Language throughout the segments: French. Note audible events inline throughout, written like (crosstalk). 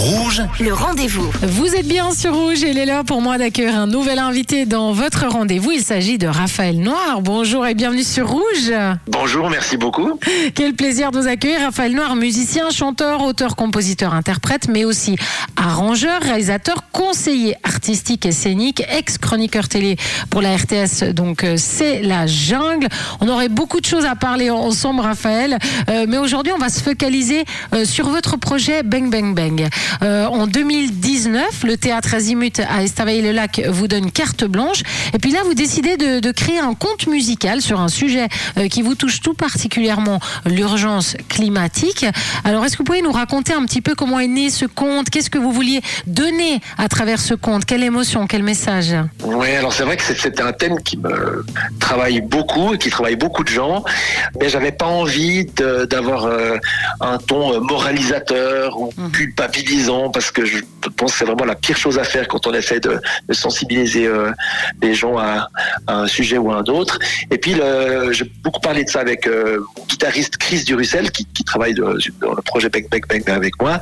Rouge, Le rendez-vous. Vous êtes bien sur Rouge et il est l'heure pour moi d'accueillir un nouvel invité dans votre rendez-vous. Il s'agit de Raphaël Noir. Bonjour et bienvenue sur Rouge. Bonjour, merci beaucoup. Quel plaisir de vous accueillir. Raphaël Noir, musicien, chanteur, auteur, compositeur, interprète, mais aussi arrangeur, réalisateur, conseiller artistique et scénique, ex-chroniqueur télé pour la RTS. Donc euh, c'est la jungle. On aurait beaucoup de choses à parler ensemble, Raphaël. Euh, mais aujourd'hui, on va se focaliser euh, sur votre projet Bang Bang Bang. Euh, en 2019, le théâtre Azimut à Estavayer-le-Lac vous donne carte blanche. Et puis là, vous décidez de, de créer un conte musical sur un sujet euh, qui vous touche tout particulièrement, l'urgence climatique. Alors, est-ce que vous pouvez nous raconter un petit peu comment est né ce conte? Qu'est-ce que vous vouliez donner à travers ce conte? Quelle émotion Quel message? Oui, alors c'est vrai que c'est- c'était un thème qui me travaille beaucoup et qui travaille beaucoup de gens, mais j'avais pas envie d'avoir euh, un ton moralisateur ou Culpabilisant parce que je pense que c'est vraiment la pire chose à faire quand on essaie de, sensibiliser euh, les gens à, un sujet ou à un autre. Et puis j'ai beaucoup parlé de ça avec euh, mon guitariste Chris Durussel qui, travaille dans le projet Bang Bang Bang avec moi.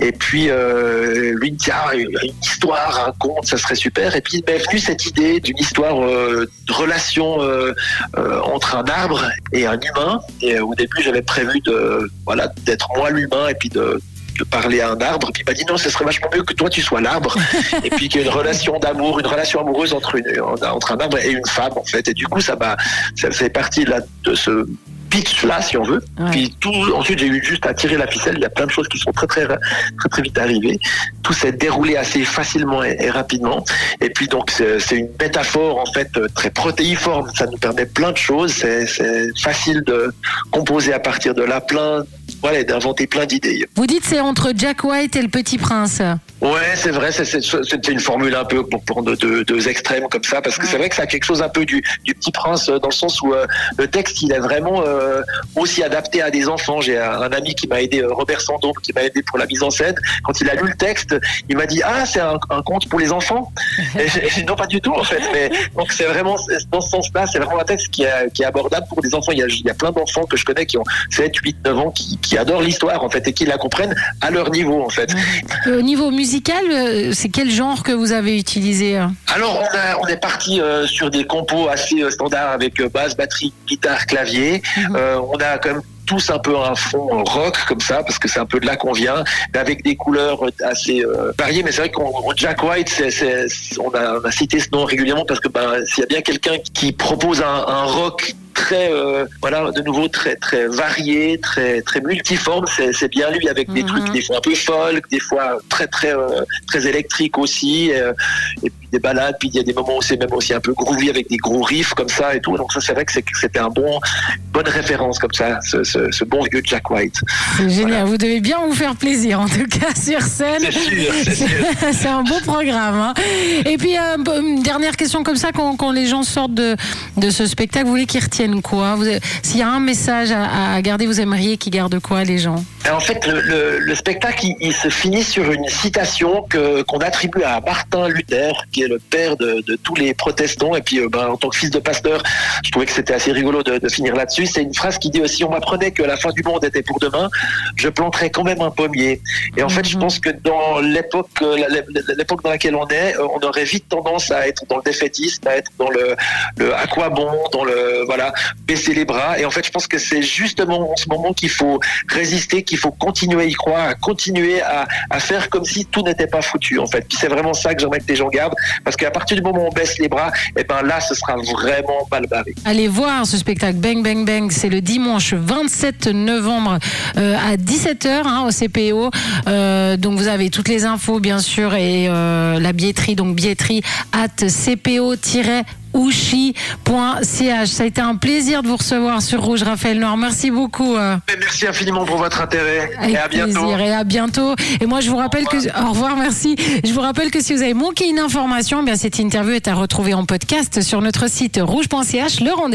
Et puis euh, lui me dit ah, une histoire, un conte, ça serait super. Et puis il m'est venu cette idée d'une histoire euh, de relation euh, entre un arbre et un humain. Et au début j'avais prévu de voilà d'être moi l'humain et puis de de parler à un arbre, puis il m'a dit non, ce serait vachement mieux que toi tu sois l'arbre, (laughs) et puis qu'il y ait une relation d'amour, une relation amoureuse entre, une, entre un arbre et une femme en fait. Et du coup, ça m'a, ça fait partie là, de ce pitch là, si on veut. Ouais. Puis tout, ensuite, j'ai eu juste à tirer la ficelle. Il y a plein de choses qui sont très très très très vite arrivées. Tout s'est déroulé assez facilement et, et rapidement. Et puis donc c'est une métaphore en fait très protéiforme. Ça nous permet plein de choses. C'est c'est facile de composer à partir de là plein, Vous dites c'est entre Jack White et le Petit Prince. Ouais, c'est vrai, c'est une formule un peu pour prendre deux, deux extrêmes comme ça, parce que Ouais. c'est vrai que ça a quelque chose un peu du, du petit prince euh, dans le sens où euh, le texte il est vraiment euh, aussi adapté à des enfants. J'ai un, un ami qui m'a aidé, euh, Robert Sandombe, qui m'a aidé pour la mise en scène. Quand il a lu le texte, il m'a dit ah c'est un, un conte pour les enfants. (laughs) Et dit, non pas du tout en fait, mais donc c'est vraiment dans ce sens-là, c'est vraiment un texte qui est, qui est abordable pour des enfants. Il y a, il y a plein d'enfants que je connais qui ont 7, 8, 9 ans qui, qui adorent l'histoire en fait et qui la comprennent à leur niveau en fait. Au niveau musical, euh, c'est quel genre que vous avez utilisé euh Alors, on, a, on est parti euh, sur des compos assez euh, standards avec basse, batterie, guitare, clavier. Mhm. On a quand même tous un peu un fond rock comme ça parce que c'est un peu de là qu'on vient avec des couleurs assez euh, variées mais c'est vrai qu'on on- Jack White on, a, on a cité ce nom régulièrement parce que ben, s'il y a bien quelqu'un qui propose un, un rock très euh, voilà de nouveau très très varié très très multiforme c'est, bien lui avec des Mhm. trucs des fois un peu folk des fois très très euh, très électriques aussi euh, et puis des balades puis il y a des moments où c'est même aussi un peu groovy avec des gros riffs comme ça et tout donc ça c'est vrai que c'était un bon bonne référence comme ça ce, ce, ce bon vieux Jack White C'est génial, vous devez bien vous faire plaisir en tout cas sur scène. c'est (laughs) un beau programme. hein. Et puis, une dernière question comme ça, quand, quand les gens sortent de, de ce spectacle, vous voulez qu'ils retiennent quoi S'il y a un message à, à garder, vous aimeriez qu'ils gardent quoi, les gens En fait, le, le- le spectacle, il, il se finit sur une citation que qu'on attribue à Martin Luther, qui est le père de, de tous les protestants. Et puis, euh, ben, en tant que fils de pasteur, je trouvais que c'était assez rigolo de, de finir là-dessus. C'est une phrase qui dit aussi on m'apprenait que la fin du monde était pour demain, je planterais quand même un pommier. Et en fait, je Mhm. pense que dans l'époque, euh, l'époque dans laquelle on est, euh, on aurait vite tendance à être dans le défaitisme, à être dans le, le à quoi bon, dans le voilà, baisser les bras. Et en fait, je pense que c'est justement en ce moment qu'il faut résister, qu'il faut continuer à y croire, à continuer à, faire comme si tout n'était pas foutu en fait. Puis c'est vraiment ça que j'aimerais que les gens gardent, parce qu'à partir du moment où on baisse les bras, et ben là, ce sera vraiment mal barré. Allez voir ce spectacle Bang Bang Bang, c'est le dimanche 27 novembre euh, à 17h hein, au CPO. Euh, donc vous avez toutes les infos bien sûr et euh, la billetterie, donc billetterie at cpo-ouchi.ch. Ça a été un plaisir de vous recevoir sur Rouge Raphaël Noir. Merci beaucoup. euh. Et merci infiniment pour votre intérêt Avec et à bientôt. plaisir et à bientôt. Et moi, je vous rappelle que au revoir, merci. Je vous rappelle que si vous avez manqué une information, eh bien cette interview est à retrouver en podcast sur notre site rouge.ch. Le rendez